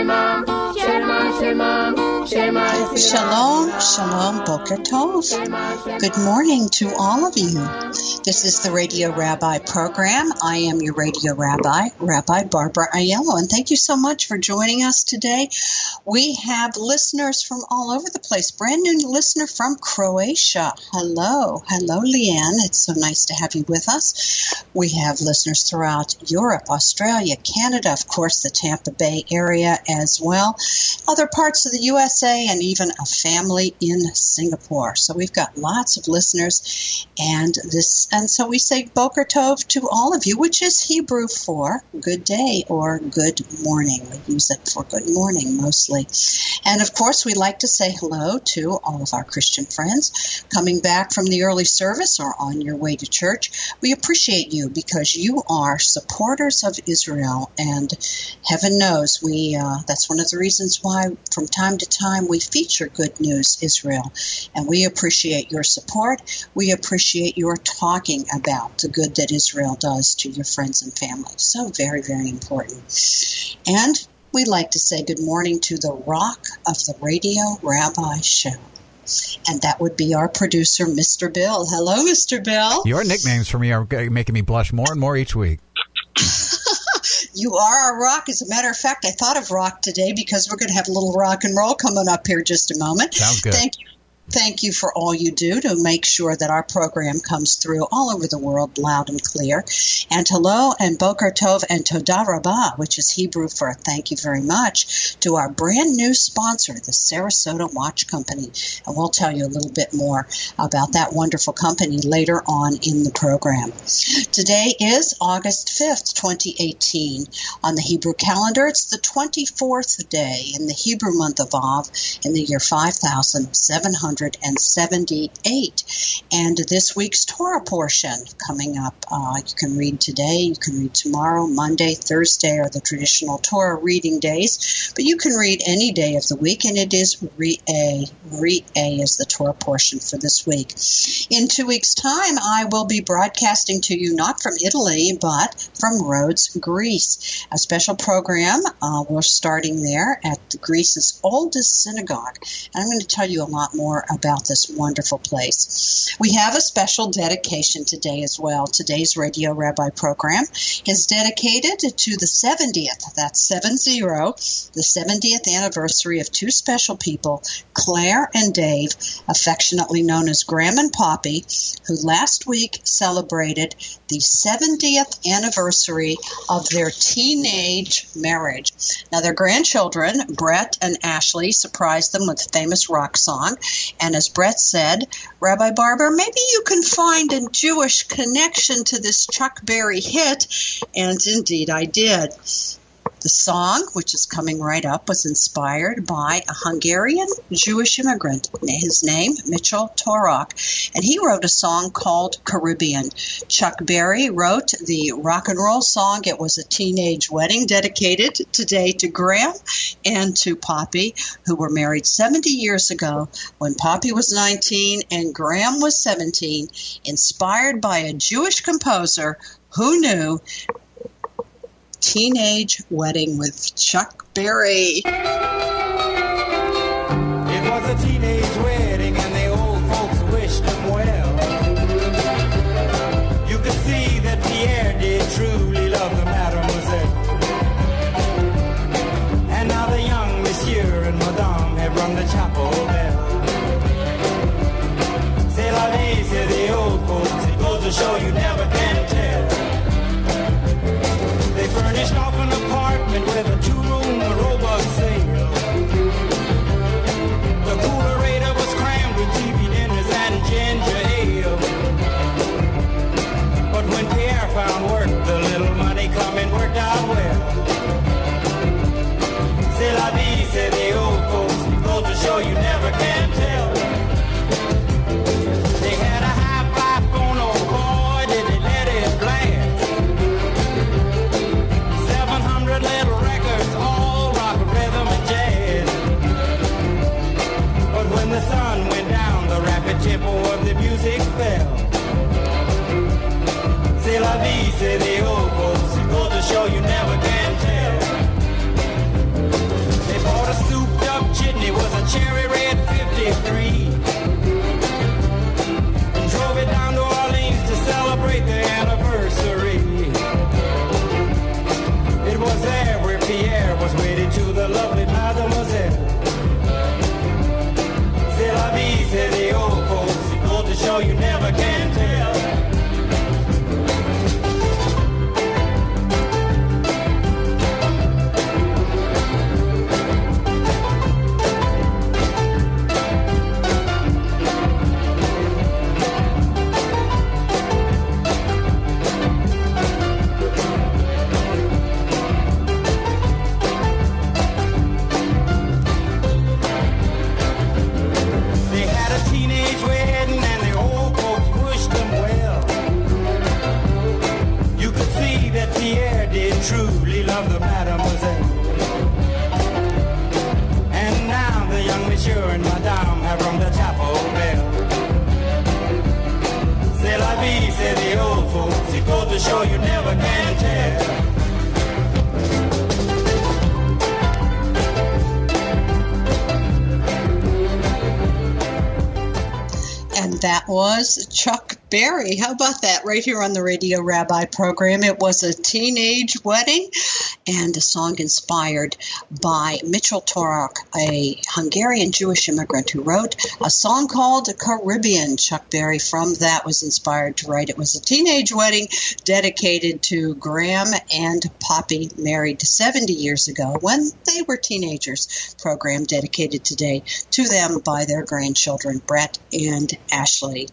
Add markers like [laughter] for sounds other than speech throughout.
Shema, Shema, Shema. Shalom, shalom, boker tov. Good morning to all of you. This is the Radio Rabbi program. I am your Radio Rabbi, Rabbi Barbara Aiello, and thank you so much for joining us today. We have listeners from all over the place. Brand new listener from Croatia. Hello, hello, Leanne. It's so nice to have you with us. We have listeners throughout Europe, Australia, Canada, of course, the Tampa Bay area as well, other parts of the USA, and even a family in Singapore. So we've got lots of listeners, and this, and so we say Boker Tov to all of you, which is Hebrew for good day or good morning. We use it for good morning mostly. And of course, we like to say hello to all of our Christian friends coming back from the early service or on your way to church. We appreciate you because you are supporters of Israel, and heaven knows we. Uh, that's one of the reasons why, from time to time, we feature Good News Israel, and we appreciate your support. We appreciate your talking about the good that Israel does to your friends and family. So very, very important. And we'd like to say good morning to the rock of the Radio Rabbi Show. And that would be our producer, Mr. Bill. Hello, Mr. Bill. Your nicknames for me are making me blush more and more each week. [laughs] [laughs] you are a rock. As a matter of fact, I thought of rock today because we're going to have a little rock and roll coming up here just a moment. Sounds good. Thank you Thank you for all you do to make sure that our program comes through all over the world loud and clear. And hello and Boker Tov and Toda Rabbah, which is Hebrew for thank you very much, to our brand new sponsor, the Sarasota Watch Company. And we'll tell you a little bit more about that wonderful company later on in the program. Today is August 5th, 2018. On the Hebrew calendar, it's the 24th day in the Hebrew month of Av in the year 5700. 178. And this week's Torah portion coming up, uh, you can read today, you can read tomorrow, Monday, Thursday are the traditional Torah reading days, but you can read any day of the week, and it is Re-A. Re-A is the Torah portion for this week. In two weeks' time, I will be broadcasting to you not from Italy, but from Rhodes, Greece. A special program, uh, we're starting there at Greece's oldest synagogue. And I'm going to tell you a lot more about this wonderful place. We have a special dedication today as well. Today's Radio Rabbi program is dedicated to the 70th, that's 70, the 70th anniversary of two special people, Claire and Dave, affectionately known as Graham and Poppy, who last week celebrated the 70th anniversary of their teenage marriage. Now, their grandchildren, Brett and Ashley, surprised them with a famous rock song, and as Brett said, Rabbi Barbara, maybe you can find a Jewish connection to this Chuck Berry hit. And indeed, I did. The song, which is coming right up, was inspired by a Hungarian Jewish immigrant. His name, Mitchell Torok, and he wrote a song called Caribbean. Chuck Berry wrote the rock and roll song. It was a teenage wedding dedicated today to Graham and to Poppy, who were married 70 years ago when Poppy was 19 and Graham was 17, inspired by a Jewish composer who knew Teenage Wedding with Chuck Berry. It was a teenage that was Chuck Berry. How about that? Right here on the Radio Rabbi program. It was a teenage wedding and a song inspired by Mitchell Torok, a Hungarian Jewish immigrant who wrote a song called Caribbean. Chuck Berry from that was inspired to write. It was a teenage wedding dedicated to Graham and Poppy, married 70 years ago when they were teenagers. Program dedicated today to them by their grandchildren, Brett and Ashley.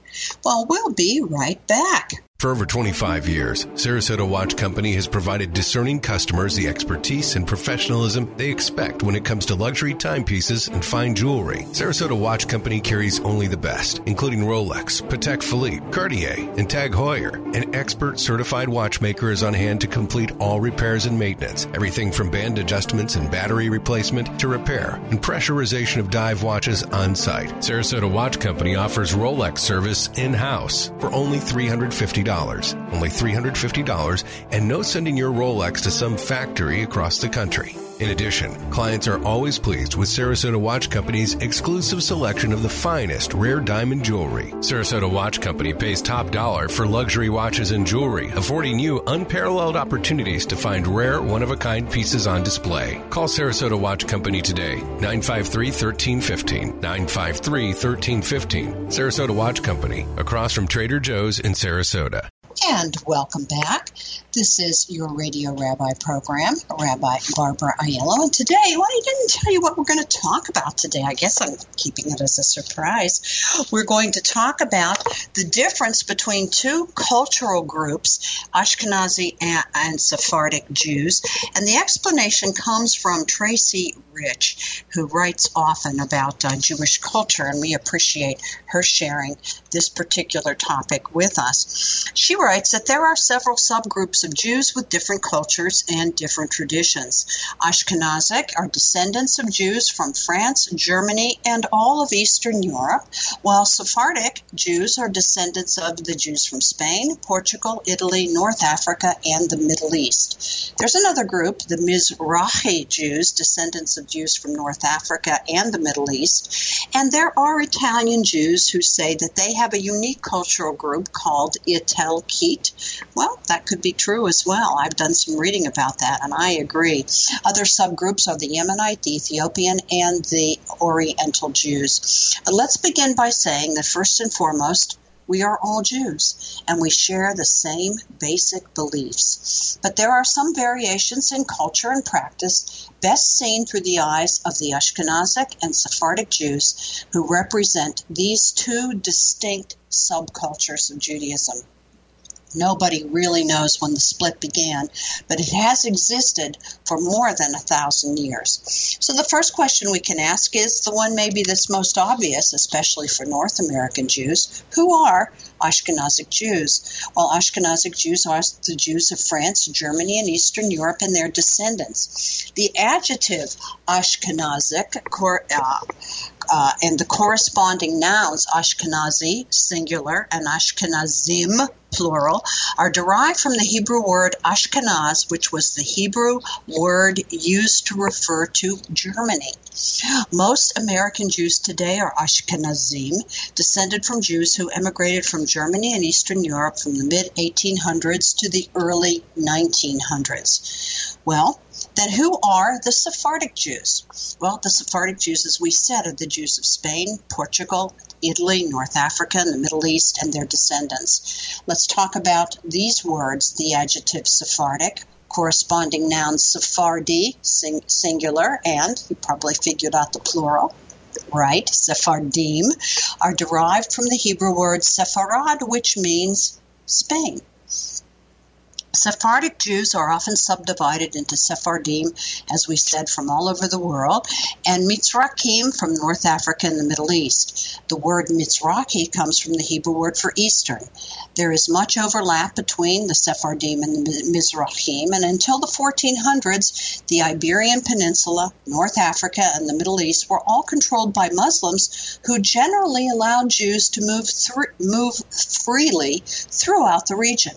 Well, we'll be right back. For over 25 years, Sarasota Watch Company has provided discerning customers the expertise and professionalism they expect when it comes to luxury timepieces and fine jewelry. Sarasota Watch Company carries only the best, including Rolex, Patek Philippe, Cartier, and Tag Heuer. An expert certified watchmaker is on hand to complete all repairs and maintenance, everything from band adjustments and battery replacement to repair and pressurization of dive watches on site. Sarasota Watch Company offers Rolex service in-house for only $350 only $350, and no sending your Rolex to some factory across the country. In addition, clients are always pleased with Sarasota Watch Company's exclusive selection of the finest rare diamond jewelry. Sarasota Watch Company pays top dollar for luxury watches and jewelry, affording you unparalleled opportunities to find rare, one of a kind pieces on display. Call Sarasota Watch Company today, 953 1315. 953 1315. Sarasota Watch Company, across from Trader Joe's in Sarasota. And welcome back. This is your Radio Rabbi program, Rabbi Barbara Aiello. And today, well, I didn't tell you what we're going to talk about today. I guess I'm keeping it as a surprise. We're going to talk about the difference between two cultural groups, Ashkenazi and, and Sephardic Jews. And the explanation comes from Tracy Rich, who writes often about uh, Jewish culture, and we appreciate her sharing this particular topic with us. She writes that there are several subgroups of Jews with different cultures and different traditions. Ashkenazic are descendants of Jews from France, Germany, and all of Eastern Europe, while Sephardic Jews are descendants of the Jews from Spain, Portugal, Italy, North Africa, and the Middle East. There's another group, the Mizrahi Jews, descendants of Jews from North Africa and the Middle East, and there are Italian Jews who say that they have a unique cultural group called Itelkit. Well, that could be true as well. I've done some reading about that, and I agree. Other subgroups are the Yemenite, the Ethiopian, and the Oriental Jews. Uh, let's begin by saying that first and foremost, we are all Jews and we share the same basic beliefs. But there are some variations in culture and practice best seen through the eyes of the Ashkenazic and Sephardic Jews who represent these two distinct subcultures of Judaism. Nobody really knows when the split began, but it has existed for more than a thousand years. So the first question we can ask is the one maybe that's most obvious, especially for North American Jews. Who are Ashkenazic Jews? Well, Ashkenazic Jews are the Jews of France, Germany, and Eastern Europe and their descendants. The adjective Ashkenazic uh, uh, and the corresponding nouns Ashkenazi, singular, and Ashkenazim, plural, are derived from the Hebrew word Ashkenaz, which was the Hebrew word used to refer to Germany. Most American Jews today are Ashkenazim, descended from Jews who emigrated from Germany and Eastern Europe from the mid 1800s to the early 1900s. Well, then who are the Sephardic Jews? Well, the Sephardic Jews, as we said, are the Jews of Spain, Portugal, Italy, North Africa, and the Middle East, and their descendants. Let's talk about these words the adjective Sephardic, corresponding noun Sephardi, sing, singular, and you probably figured out the plural, right? Sephardim, are derived from the Hebrew word Sepharad, which means Spain. Sephardic Jews are often subdivided into Sephardim, as we said, from all over the world, and Mizrahim from North Africa and the Middle East. The word Mizrahi comes from the Hebrew word for Eastern. There is much overlap between the Sephardim and the Mizrahim, and until the 1400s, the Iberian Peninsula, North Africa, and the Middle East were all controlled by Muslims who generally allowed Jews to move, thr- move freely throughout the region.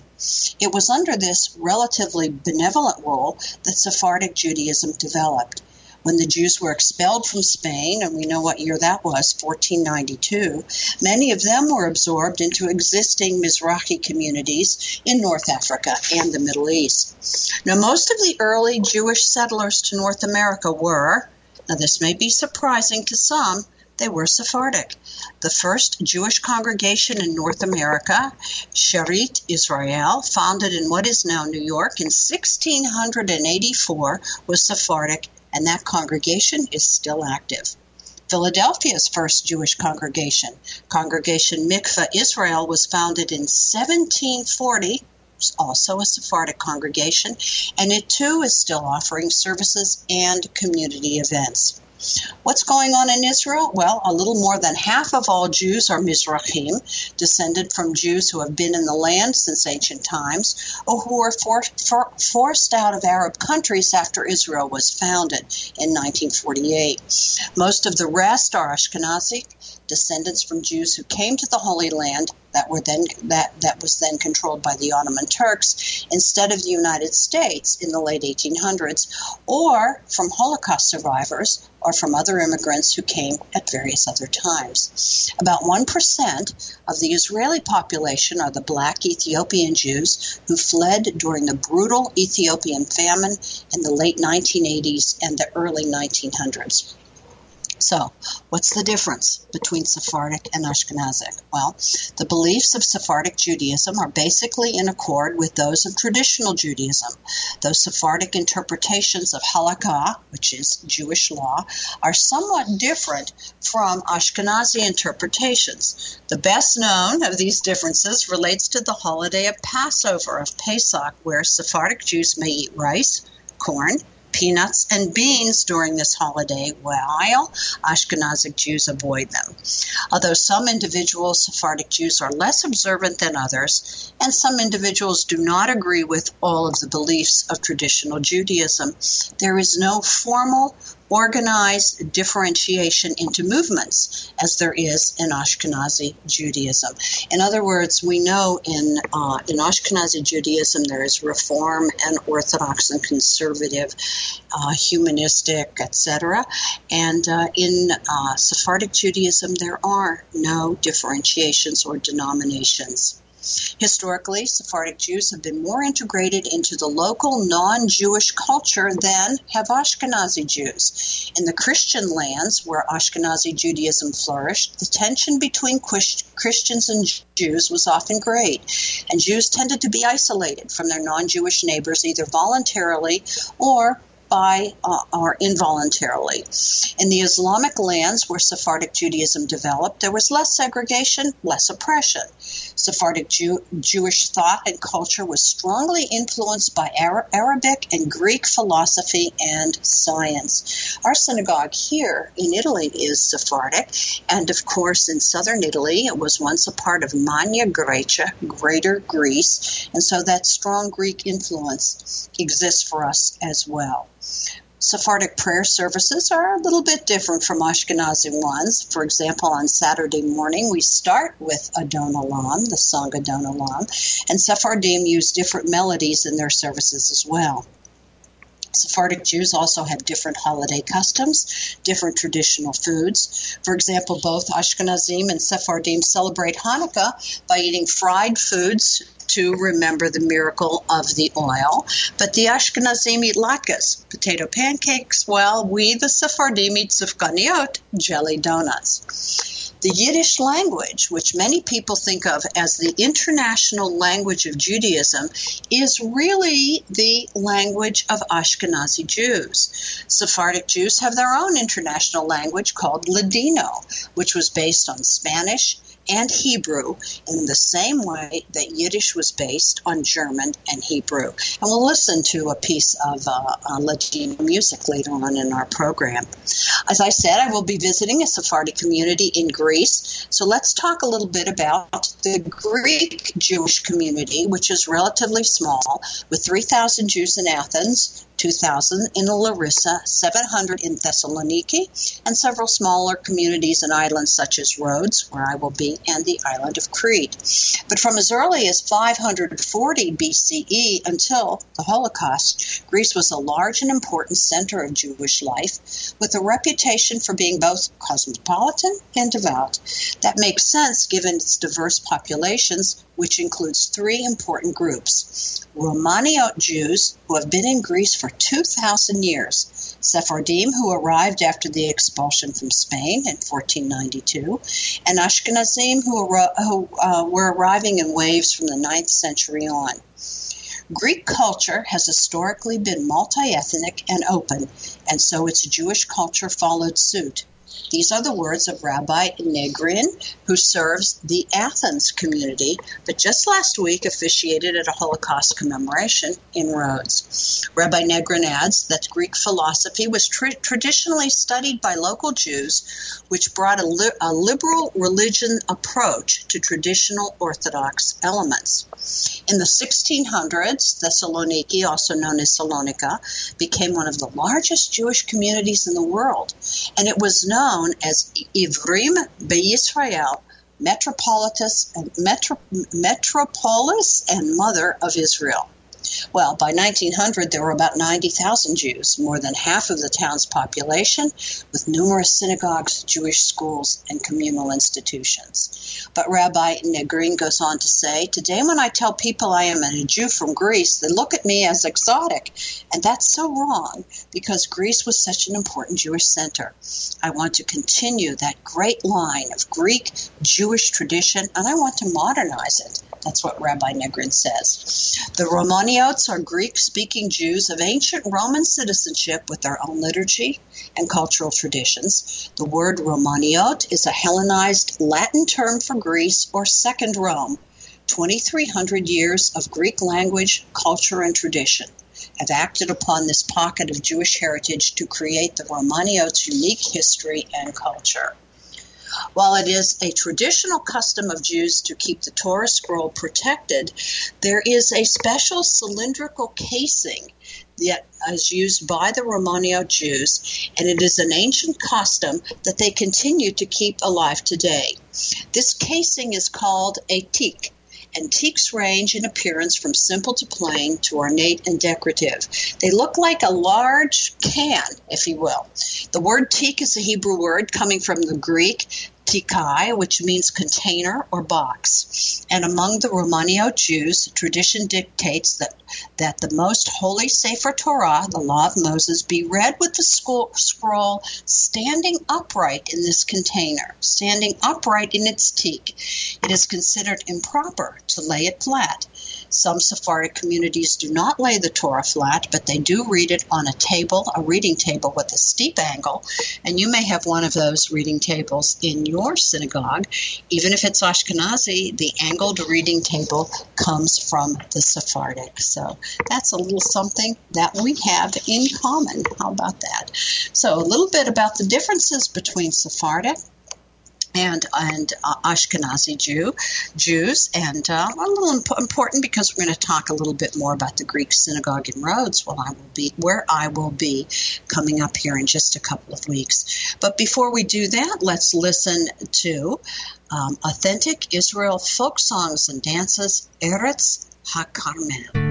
It was under this relatively benevolent rule that Sephardic Judaism developed. When the Jews were expelled from Spain, and we know what year that was, 1492, many of them were absorbed into existing Mizrahi communities in North Africa and the Middle East. Now, most of the early Jewish settlers to North America were, now this may be surprising to some, they were Sephardic. The first Jewish congregation in North America, Shearith Israel, founded in what is now New York in 1684, was Sephardic, and that congregation is still active. Philadelphia's first Jewish congregation, Congregation Mikveh Israel, was founded in 1740 also a Sephardic congregation, and it too is still offering services and community events. What's going on in Israel? Well, a little more than half of all Jews are Mizrahim, descended from Jews who have been in the land since ancient times, or who were for, for, forced out of Arab countries after Israel was founded in 1948. Most of the rest are Ashkenazi, descendants from Jews who came to the Holy Land that were then that that was then controlled by the Ottoman Turks instead of the United States in the late 1800s, or from Holocaust survivors or from other immigrants who came at various other times. About 1% of the Israeli population are the black Ethiopian Jews who fled during the brutal Ethiopian famine in the late 1980s and the early 1900s. So, what's the difference between Sephardic and Ashkenazic? Well, the beliefs of Sephardic Judaism are basically in accord with those of traditional Judaism. though Sephardic interpretations of halakha, which is Jewish law, are somewhat different from Ashkenazi interpretations. The best known of these differences relates to the holiday of Passover, of Pesach, where Sephardic Jews may eat rice, corn, peanuts, and beans during this holiday, while Ashkenazic Jews avoid them. Although some individual Sephardic Jews, are less observant than others, and some individuals do not agree with all of the beliefs of traditional Judaism, there is no formal organized differentiation into movements as there is in Ashkenazi Judaism. In other words, we know in uh, in Ashkenazi Judaism there is Reform and Orthodox and Conservative, uh, Humanistic, etc. And uh, in uh, Sephardic Judaism there are no differentiations or denominations. Historically, Sephardic Jews have been more integrated into the local non Jewish culture than have Ashkenazi Jews. In the Christian lands where Ashkenazi Judaism flourished, the tension between Christians and Jews was often great, and Jews tended to be isolated from their non Jewish neighbors either voluntarily or by uh, or involuntarily. In the Islamic lands where Sephardic Judaism developed, there was less segregation, less oppression. Sephardic Jew- Jewish thought and culture was strongly influenced by Ara- Arabic and Greek philosophy and science. Our synagogue here in Italy is Sephardic, and of course in southern Italy it was once a part of Magna Graecia, Greater Greece, and so that strong Greek influence exists for us as well. Sephardic prayer services are a little bit different from Ashkenazi ones. For example, on Saturday morning, we start with Adon Olam, the song Adon Olam, and Sephardim use different melodies in their services as well. Sephardic Jews also have different holiday customs, different traditional foods. For example, both Ashkenazim and Sephardim celebrate Hanukkah by eating fried foods to remember the miracle of the oil. But the Ashkenazim eat latkes, potato pancakes, while we, the Sephardim, eat sufganiyot, jelly donuts. The Yiddish language, which many people think of as the international language of Judaism, is really the language of Ashkenazi Jews. Sephardic Jews have their own international language called Ladino, which was based on Spanish, and Hebrew in the same way that Yiddish was based on German and Hebrew. And we'll listen to a piece of uh, uh, Ladino music later on in our program. As I said, I will be visiting a Sephardi community in Greece. So let's talk a little bit about the Greek Jewish community, which is relatively small, with 3,000 Jews in Athens, 2,000 in Larissa, 700 in Thessaloniki, and several smaller communities and islands such as Rhodes, where I will be, and the island of Crete. But from as early as 540 BCE until the Holocaust, Greece was a large and important center of Jewish life, with a reputation for being both cosmopolitan and devout. That makes sense given its diverse populations, which includes three important groups Romaniot Jews, who have been in Greece for 2,000 years, Sephardim, who arrived after the expulsion from Spain in 1492, and Ashkenazim, who, who uh, were arriving in waves from the 9th century on. Greek culture has historically been multi ethnic and open, and so its Jewish culture followed suit. These are the words of Rabbi Negrin, who serves the Athens community, but just last week officiated at a Holocaust commemoration in Rhodes. Rabbi Negrin adds that Greek philosophy was tra- traditionally studied by local Jews, which brought a, li- a liberal religion approach to traditional Orthodox elements. In the 1600s, Thessaloniki, also known as Salonika, became one of the largest Jewish communities in the world, and it was known known as Ivrim B'Yisrael, Metropolitus Metropolis and Mother of Israel. Well, by 1900, there were about 90,000 Jews, more than half of the town's population, with numerous synagogues, Jewish schools, and communal institutions. But Rabbi Negrin goes on to say, Today, when I tell people I am a Jew from Greece, they look at me as exotic. And that's so wrong because Greece was such an important Jewish center. I want to continue that great line of Greek Jewish tradition, and I want to modernize it. That's what Rabbi Negrin says. The Romaniotes are Greek speaking Jews of ancient Roman citizenship with their own liturgy and cultural traditions. The word Romaniot is a Hellenized Latin term for Greece or Second Rome. 2,300 years of Greek language, culture, and tradition have acted upon this pocket of Jewish heritage to create the Romaniots' unique history and culture. While it is a traditional custom of Jews to keep the Torah scroll protected, there is a special cylindrical casing that is used by the Romanio Jews, and it is an ancient custom that they continue to keep alive today. This casing is called a tik, Antiques range in appearance from simple to plain to ornate and decorative. They look like a large can, if you will. The word tik is a Hebrew word coming from the Greek tikai, which means container or box. And among the Romanio Jews, tradition dictates that, that the most holy Sefer Torah, the Law of Moses, be read with the scroll standing upright in this container, standing upright in its tik. It is considered improper to lay it flat. Some Sephardic communities do not lay the Torah flat, but they do read it on a table, a reading table with a steep angle, and you may have one of those reading tables in your synagogue. Even if it's Ashkenazi, the angled reading table comes from the Sephardic. So that's a little something that we have in common. How about that? So a little bit about the differences between Sephardic and and uh, Ashkenazi Jew Jews, and uh, a little imp- important because we're going to talk a little bit more about the Greek synagogue in Rhodes, I will be, where I will be coming up here in just a couple of weeks. But before we do that, let's listen to um, authentic Israel folk songs and dances, Eretz HaKarmel.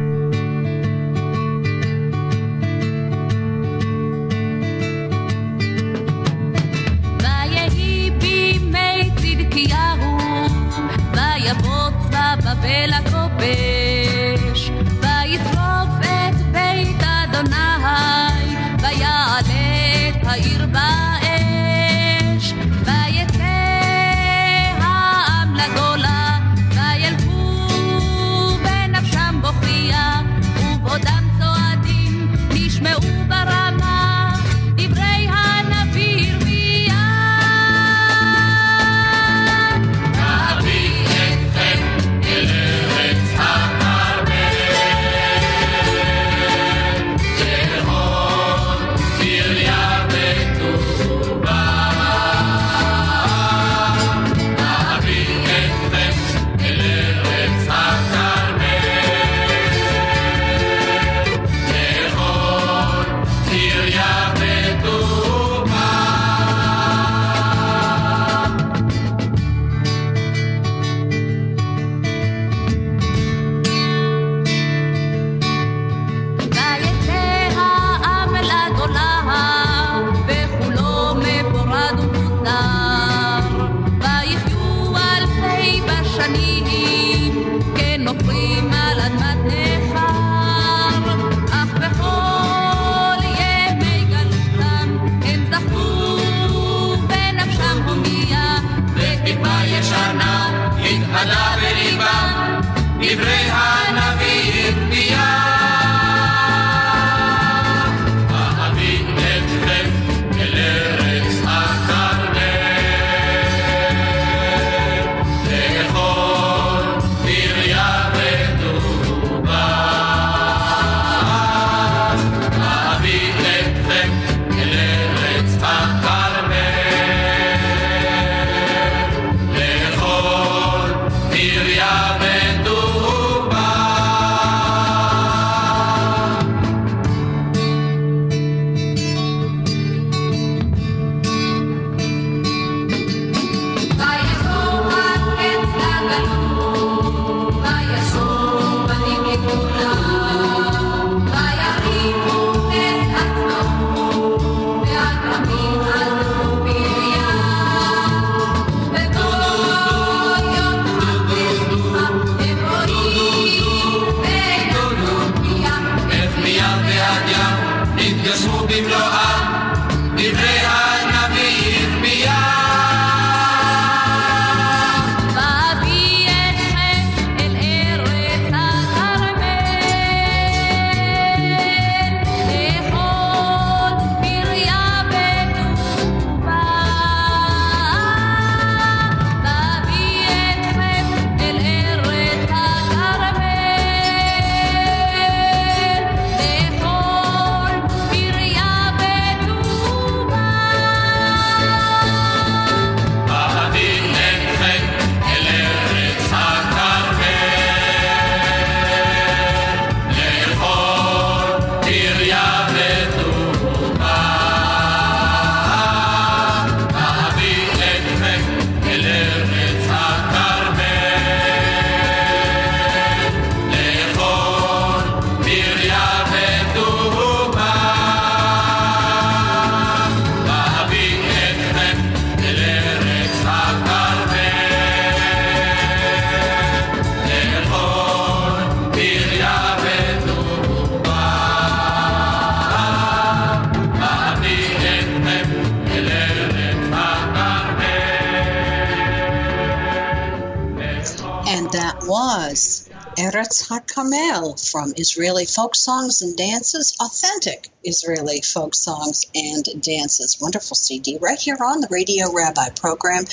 From Israeli Folk Songs and Dances, authentic Israeli folk songs and dances. Wonderful CD right here on the Radio Rabbi program,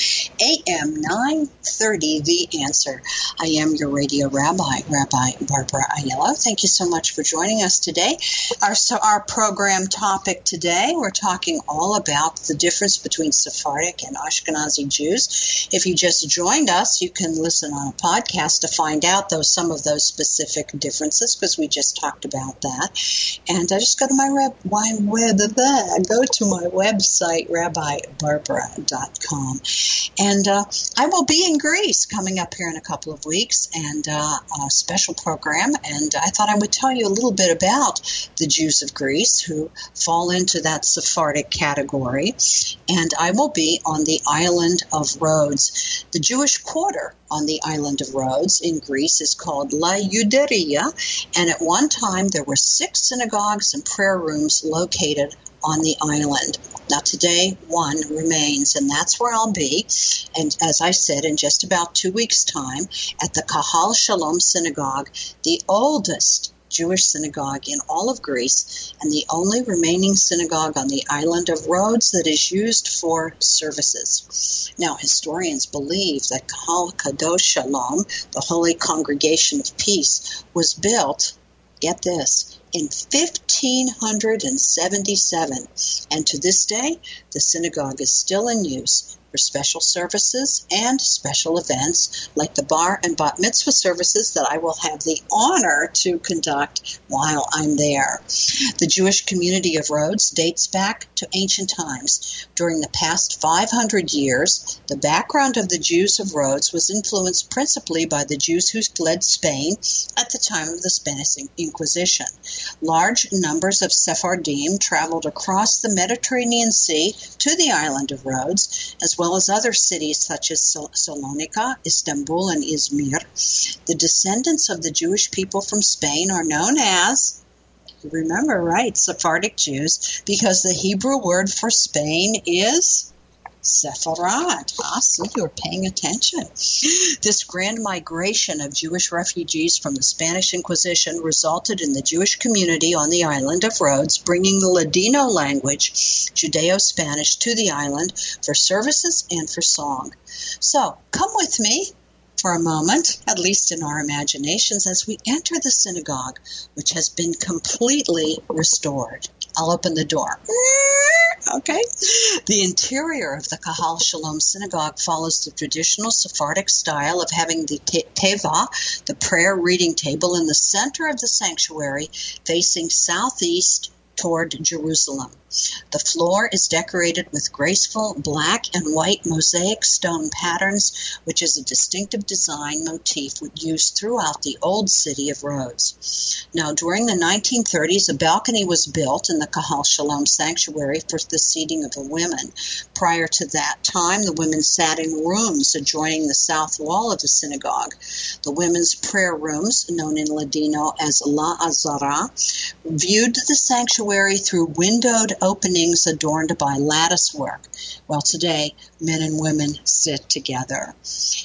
AM 930, The Answer. I am your Radio Rabbi, Rabbi Barbara Aiello. Thank you so much for joining us today. Our, so our program topic today, we're talking all about the difference between Sephardic and Ashkenazi Jews. If you just joined us, you can listen on a podcast to find out those some of those specific differences because we just talked about that. And uh, just go to my, reb, my web, go to my website, rabbibarbara.com. And uh, I will be in Greece coming up here in a couple of weeks and uh, a special program. And I thought I would tell you a little bit about the Jews of Greece who fall into that Sephardic category. And I will be on the island of Rhodes. The Jewish quarter on the island of Rhodes in Greece is called La Juderia, and at one time there were six synagogues and prayer rooms located on the island. Now, today, one remains, and that's where I'll be. And as I said, in just about two weeks' time, at the Kahal Shalom Synagogue, the oldest Jewish synagogue in all of Greece, and the only remaining synagogue on the island of Rhodes that is used for services. Now, historians believe that Kahal Kadosh Shalom, the Holy Congregation of Peace, was built, get this, in 1577, and to this day, the synagogue is still in use for special services and special events like the bar and bat mitzvah services that I will have the honor to conduct while I'm there. The Jewish community of Rhodes dates back to ancient times. During the past 500 years, the background of the Jews of Rhodes was influenced principally by the Jews who fled Spain at the time of the Spanish Inquisition. Large numbers of Sephardim traveled across the Mediterranean Sea to the island of Rhodes, as well as other cities such as Sal- Salonika, Istanbul, and Izmir. The descendants of the Jewish people from Spain are known as remember, right, Sephardic Jews, because the Hebrew word for Spain is Sepharad. Ah, see, you're paying attention. This grand migration of Jewish refugees from the Spanish Inquisition resulted in the Jewish community on the island of Rhodes bringing the Ladino language, Judeo Spanish, to the island for services and for song. So, come with me for a moment, at least in our imaginations, as we enter the synagogue, which has been completely restored. I'll open the door. [laughs] Okay. The interior of the Kahal Shalom Synagogue follows the traditional Sephardic style of having the te- teva, the prayer reading table, in the center of the sanctuary, facing southeast toward Jerusalem. The floor is decorated with graceful black and white mosaic stone patterns, which is a distinctive design motif used throughout the old city of Rhodes. Now, during the 1930s, a balcony was built in the Kahal Shalom sanctuary for the seating of the women. Prior to that time, the women sat in rooms adjoining the south wall of the synagogue. The women's prayer rooms, known in Ladino as La Azara, viewed the sanctuary through windowed openings adorned by lattice work, while today men and women sit together.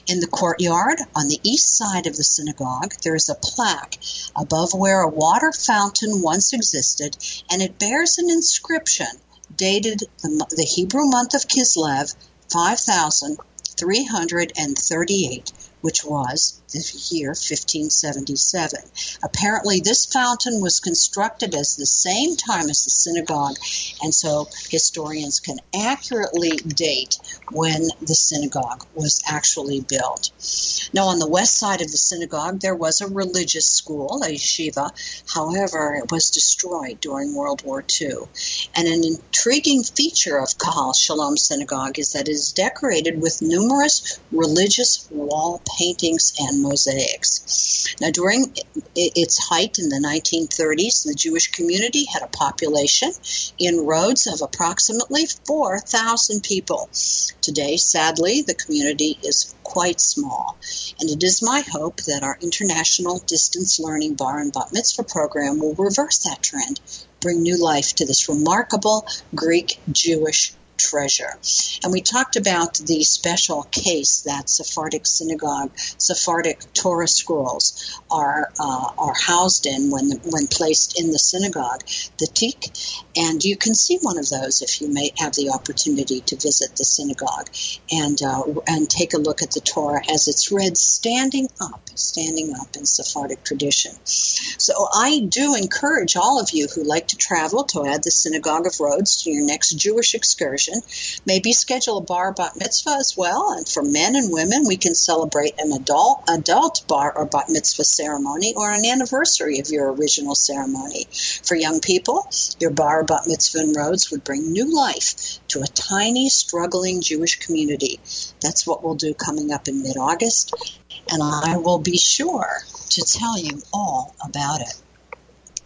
In the courtyard on the east side of the synagogue, there is a plaque above where a water fountain once existed, and it bears an inscription dated the, the Hebrew month of Kislev 5338, which was the year 1577. Apparently, this fountain was constructed at the same time as the synagogue, and so historians can accurately date when the synagogue was actually built. Now, on the west side of the synagogue, there was a religious school, a yeshiva. However, it was destroyed during World War II. And an intriguing feature of Kahal Shalom Synagogue is that it is decorated with numerous religious wall paintings and mosaics. Now, during its height in the 1930s, the Jewish community had a population in Rhodes of approximately 4,000 people. Today, sadly, the community is quite small, and it is my hope that our international distance learning bar and bat mitzvah program will reverse that trend, bring new life to this remarkable Greek Jewish treasure. And we talked about the special case that Sephardic synagogue, Sephardic Torah scrolls are uh, are housed in when when placed in the synagogue, the tik, and you can see one of those if you may have the opportunity to visit the synagogue and uh, and take a look at the Torah as it's read standing up, standing up in Sephardic tradition. So I do encourage all of you who like to travel to add the Synagogue of Rhodes to your next Jewish excursion. Maybe schedule a bar bat mitzvah as well, and for men and women, we can celebrate an adult adult bar or bat mitzvah ceremony or an anniversary of your original ceremony. For young people, your bar bat mitzvah in Rhodes would bring new life to a tiny, struggling Jewish community. That's what we'll do coming up in mid-August, and I will be sure to tell you all about it.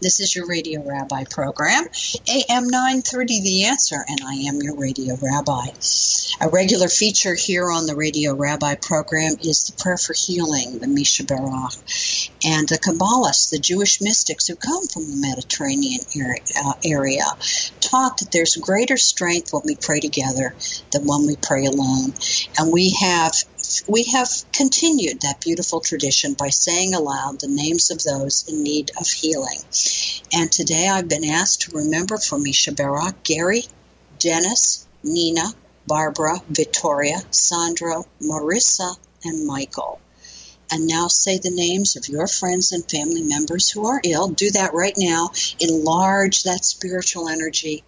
This is your Radio Rabbi program, AM 930 The Answer, and I am your Radio Rabbi. A regular feature here on the Radio Rabbi program is the Prayer for Healing, the Mi Sheberach, and the Kabbalists, the Jewish mystics who come from the Mediterranean uh, area, taught that there's greater strength when we pray together than when we pray alone. And we have we have continued that beautiful tradition by saying aloud the names of those in need of healing. And today I've been asked to remember for Mi Sheberach, Gary, Dennis, Nina, Barbara, Victoria, Sandro, Marissa, and Michael. And now say the names of your friends and family members who are ill. Do that right now. Enlarge that spiritual energy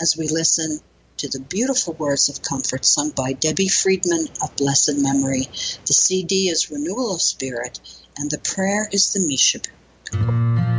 as we listen to the beautiful words of comfort sung by Debbie Friedman of blessed memory. The CD is Renewal of Spirit, and the prayer is the Mishab.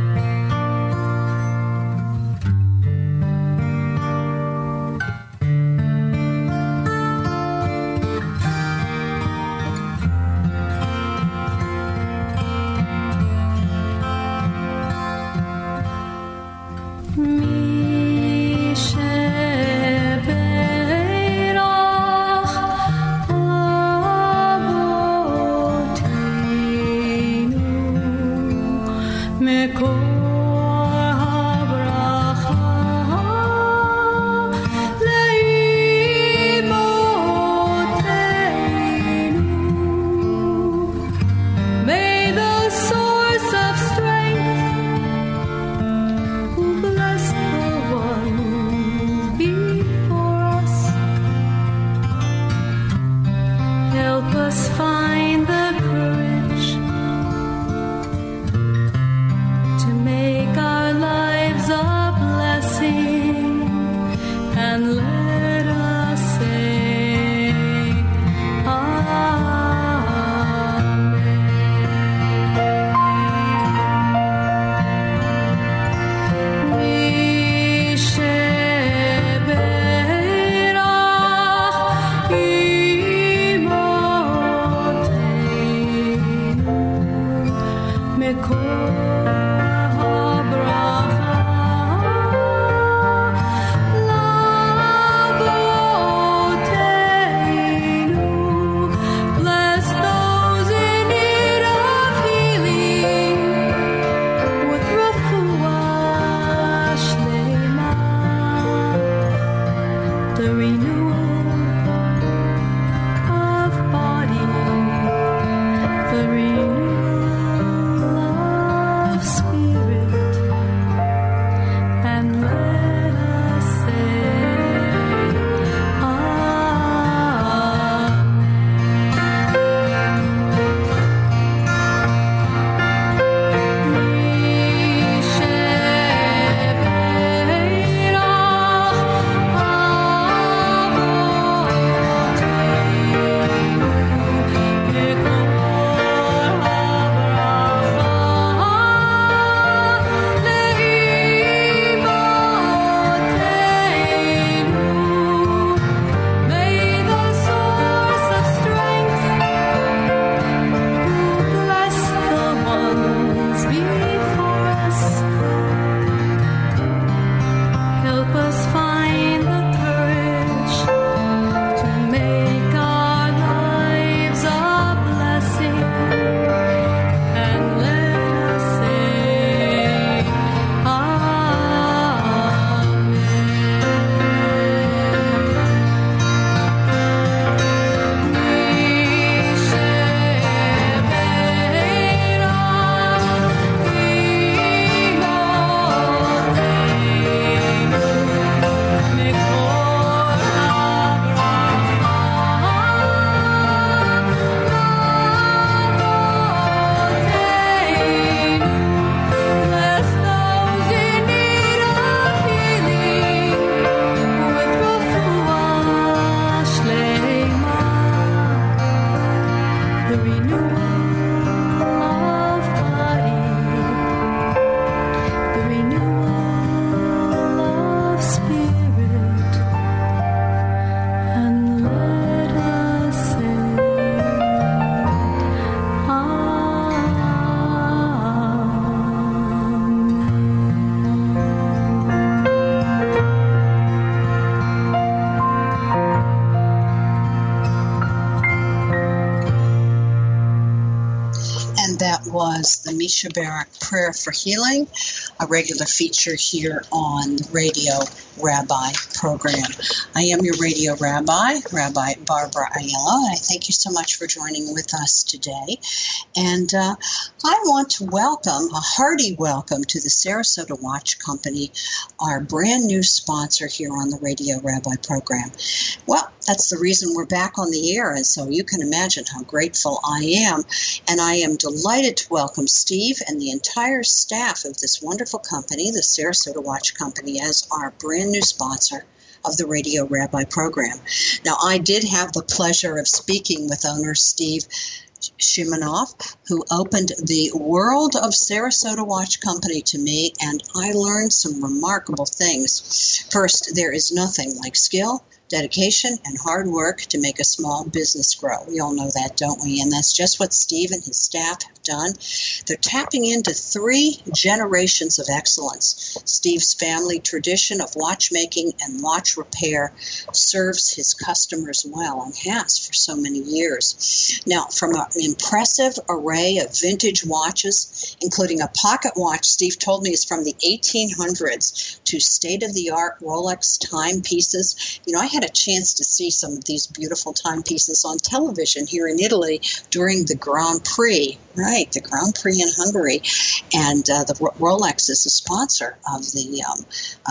The Mi Sheberach Prayer for Healing, a regular feature here on the Radio Rabbi program. I am your radio rabbi, Rabbi Barbara Aiello. And I thank you so much for joining with us today. And uh, I want to welcome, a hearty welcome to the Sarasota Watch Company, our brand new sponsor here on the Radio Rabbi program. Well, that's the reason we're back on the air, and so you can imagine how grateful I am. And I am delighted to welcome Steve and the entire staff of this wonderful company, the Sarasota Watch Company, as our brand new sponsor of the Radio Rabbi program. Now, I did have the pleasure of speaking with owner Steve Shimanoff, who opened the World of Sarasota Watch Company to me, and I learned some remarkable things. First, there is nothing like skill, dedication, and hard work to make a small business grow. We all know that, don't we? And that's just what Steve and his staff have done. They're tapping into three generations of excellence. Steve's family tradition of watchmaking and watch repair serves his customers well and has for so many years. Now, from an impressive array of vintage watches, including a pocket watch Steve told me is from the 1800s, to state of the art Rolex timepieces. You know, I had a chance to see some of these beautiful timepieces on television here in Italy during the Grand Prix, right? The Grand Prix in Hungary, and uh, the Rolex is a sponsor of the um,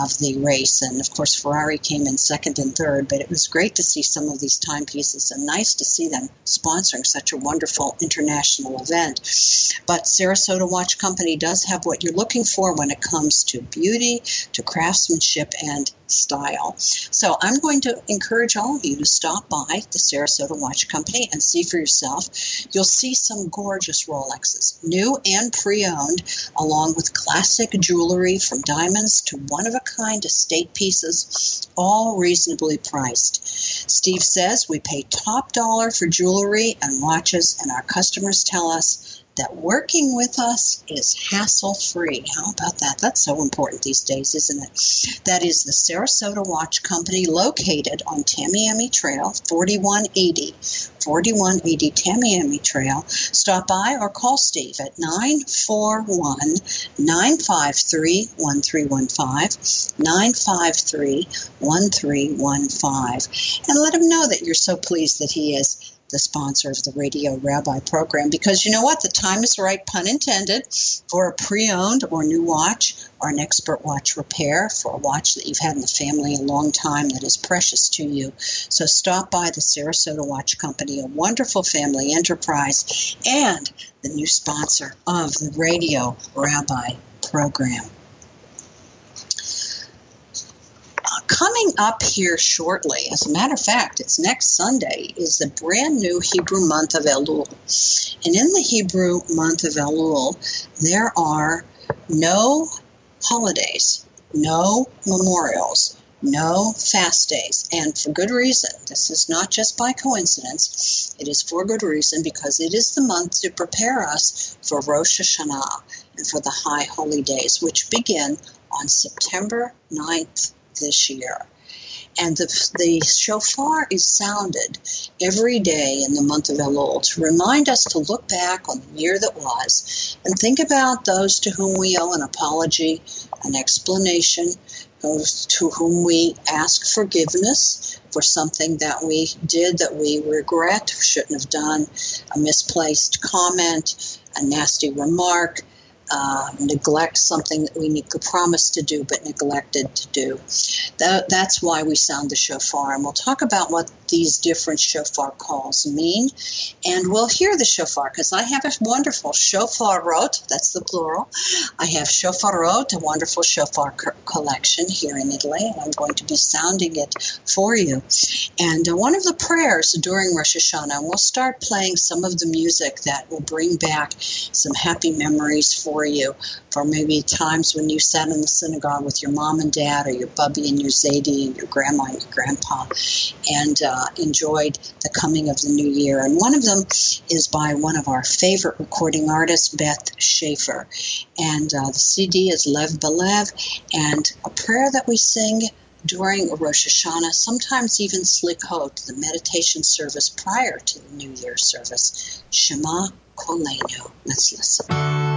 of the race, and of course Ferrari came in second and third. But it was great to see some of these timepieces, and nice to see them sponsoring such a wonderful international event. But Sarasota Watch Company does have what you're looking for when it comes to beauty, to craftsmanship, and style. So I'm going to encourage all of you to stop by the Sarasota Watch Company and see for yourself. You'll see some gorgeous Rolexes, new and pre owned, along with classic jewelry from diamonds to one of a kind estate pieces, all reasonably priced. Steve says we pay top dollar for jewelry and watches, and our customers tell us that working with us is hassle free. How about that? That's so important these days, isn't it? That is the Sarasota Watch Company located on Tamiami Trail, 4180. 4180 Tamiami Trail. Stop by or call Steve at 941 953 1315. 953 1315. And let him know that you're so pleased that he is the sponsor of the Radio Rabbi program because you know what? The time is right, pun intended, for a pre owned or new watch or an expert watch repair for a watch that you've had in the family a long time that is precious to you. So stop by the Sarasota Watch Company, a wonderful family enterprise, and the new sponsor of the Radio Rabbi program. Coming up here shortly, as a matter of fact, it's next Sunday, is the brand new Hebrew month of Elul. And in the Hebrew month of Elul, there are no holidays, no memorials, no fast days, and for good reason. This is not just by coincidence, it is for good reason because it is the month to prepare us for Rosh Hashanah and for the high holy days, which begin on September 9th this year. And the, the shofar is sounded every day in the month of Elul to remind us to look back on the year that was and think about those to whom we owe an apology, an explanation, those to whom we ask forgiveness for something that we did that we regret, shouldn't have done, a misplaced comment, a nasty remark, uh, neglect something that we ne- promised to do but neglected to do. That, that's why we sound the shofar. And we'll talk about what these different shofar calls mean. And we'll hear the shofar because I have a wonderful shofarot, that's the plural. I have shofarot, a wonderful shofar co- collection here in Italy, and I'm going to be sounding it for you. And uh, one of the prayers during Rosh Hashanah, we'll start playing some of the music that will bring back some happy memories for you, for maybe times when you sat in the synagogue with your mom and dad, or your bubby and your Zadie, and your grandma and your grandpa, and uh, enjoyed the coming of the new year. And one of them is by one of our favorite recording artists, Beth Schafer. And uh, the CD is Lev Belev, and a prayer that we sing during Rosh Hashanah, sometimes even Slichot, the meditation service prior to the New Year service. Shema Kolenu. Let's listen.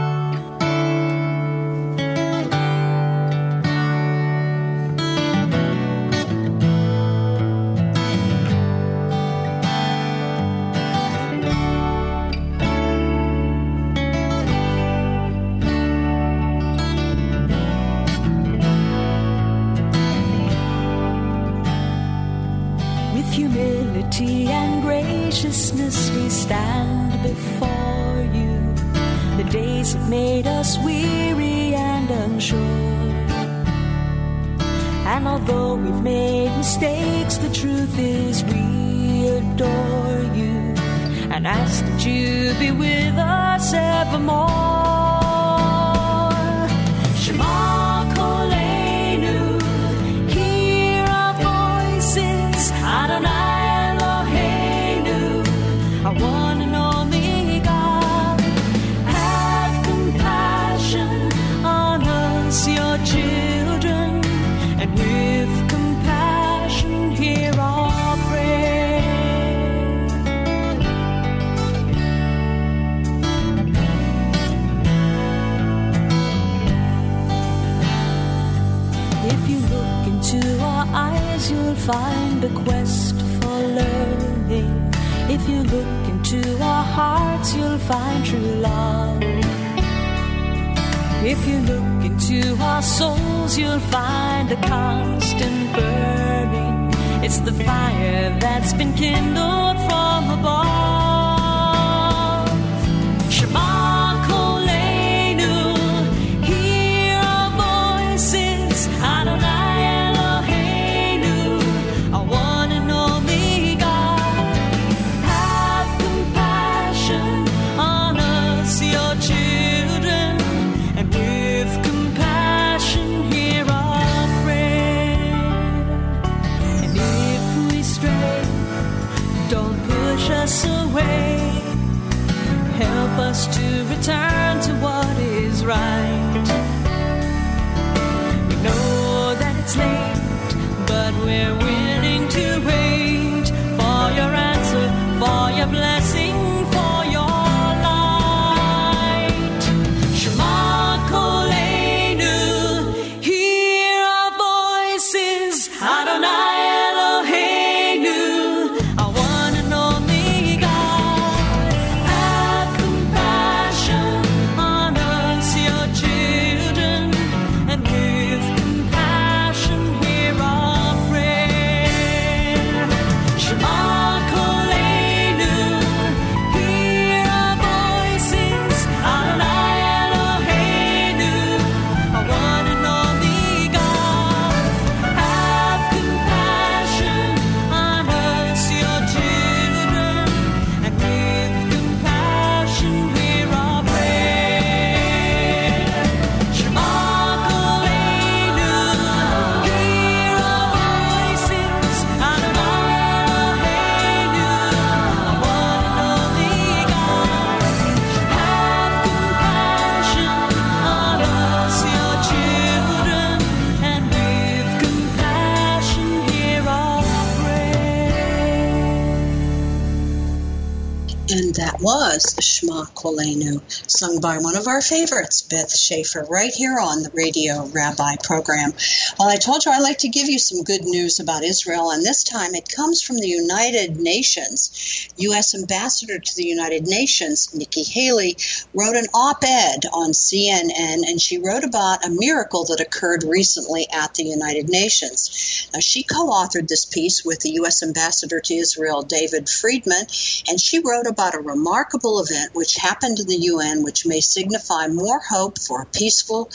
Was Shema Kolenu, sung by one of our favorites, Beth Schafer, right here on the Radio Rabbi program. Well, I told you I'd like to give you some good news about Israel, and this time it comes from the United Nations. U.S. Ambassador to the United Nations, Nikki Haley, wrote an op ed on CNN, and she wrote about a miracle that occurred recently at the United Nations. Now, she co authored this piece with the U.S. Ambassador to Israel, David Friedman, and she wrote about a remarkable event which happened in the UN which may signify more hope for a peaceful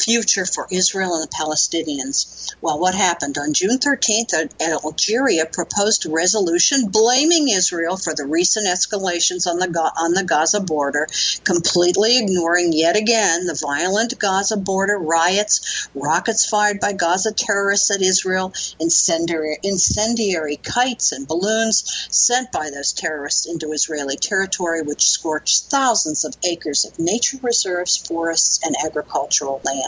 future for Israel and the Palestinians. Well, what happened? On June 13th, Algeria proposed a resolution blaming Israel for the recent escalations on the, on the Gaza border, completely ignoring yet again the violent Gaza border riots, rockets fired by Gaza terrorists at Israel, incendiary, incendiary kites and balloons sent by those terrorists into Israeli territory, which scorched thousands of acres of nature reserves, forests, and agricultural land.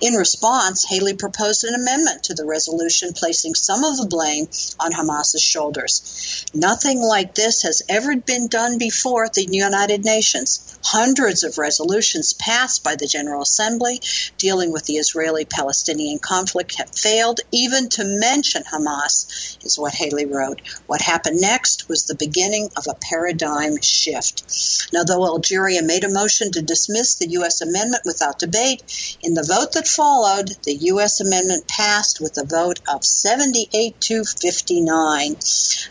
In response, Haley proposed an amendment to the resolution placing some of the blame on Hamas's shoulders. Nothing like this has ever been done before at the United Nations. Hundreds of resolutions passed by the General Assembly dealing with the Israeli Palestinian conflict have failed even to mention Hamas, is what Haley wrote. What happened next was the beginning of a paradigm shift. Now, though Algeria made a motion to dismiss the U.S. amendment without debate, In the vote that followed, the U.S. amendment passed with a vote of 78 to 59,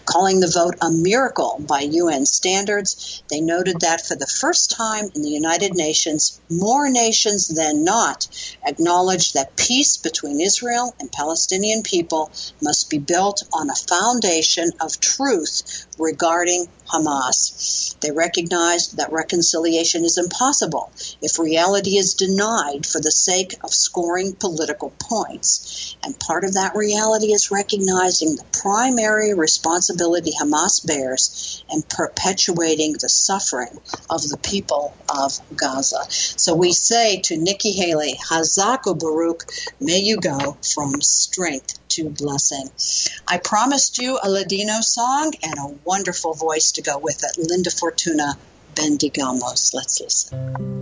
calling the vote a miracle by UN standards. They noted that for the first time in the United Nations, more nations than not acknowledged that peace between Israel and Palestinian people must be built on a foundation of truth regarding Hamas. They recognized that reconciliation is impossible if reality is denied for the sake of scoring political points. And part of that reality is recognizing the primary responsibility Hamas bears in perpetuating the suffering of the people of Gaza. So we say to Nikki Haley, Hazak Baruch, may you go from strength to blessing. I promised you a Ladino song and a wonderful voice to go with it, Linda Fortuna Bendigamos. Let's listen.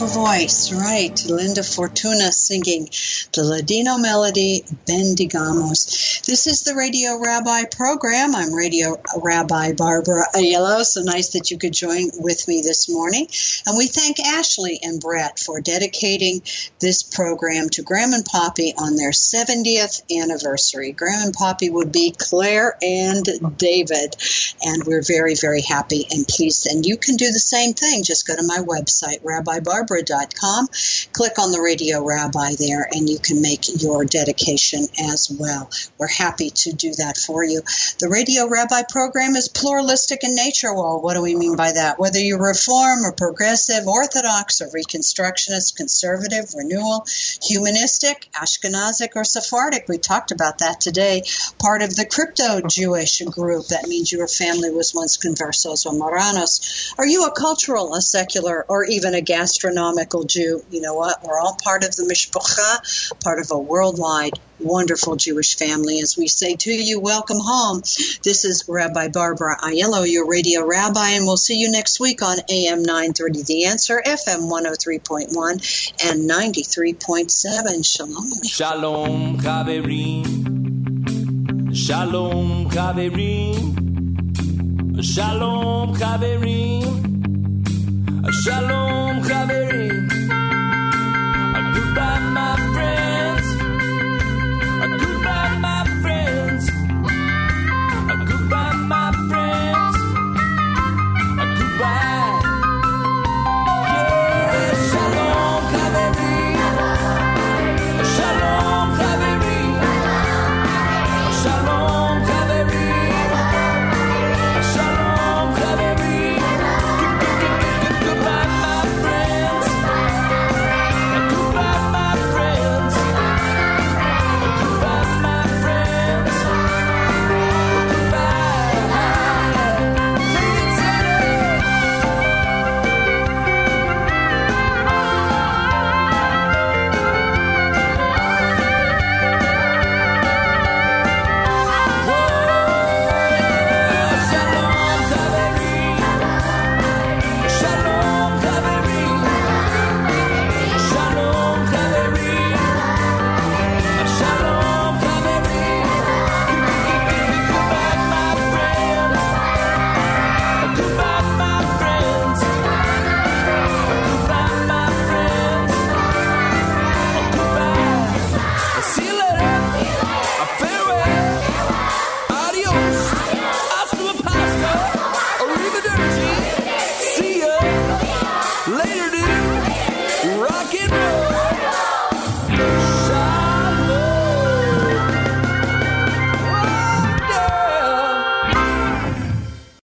Voice, right? Linda Fortuna singing the Ladino melody Bendigamos. This is the Radio Rabbi program. I'm Radio Rabbi Barbara Aiello. So nice that you could join with me this morning. And we thank Ashley and Brett for dedicating this program to Graham and Poppy on their 70th anniversary. Graham and Poppy would be Clare and David. And we're very, very happy and pleased. And you can do the same thing. Just go to my website, rabbibarbara.com radiorabbirabbi.com. Click on the Radio Rabbi there and you can make your dedication as well. We're happy to do that for you. The Radio Rabbi program is pluralistic in nature. Well, what do we mean by that? Whether you're Reform or Progressive, Orthodox or Reconstructionist, Conservative, Renewal, Humanistic, Ashkenazic, or Sephardic, we talked about that today. Part of the crypto Jewish group, that means your family was once conversos or Marranos. Are you a cultural, a secular, or even a gastronomical Jew? You know what? We're all part of the Mishpacha, part of a worldwide wonderful Jewish family. As we say to you, welcome home. This is Rabbi Barbara Aiello, your radio rabbi, and we'll see you next week on AM 930 The Answer, FM 103.1 and 93.7. Shalom. Shalom, Chaverim. Shalom, Chaverim. Shalom, Chaverim. שלום חברים.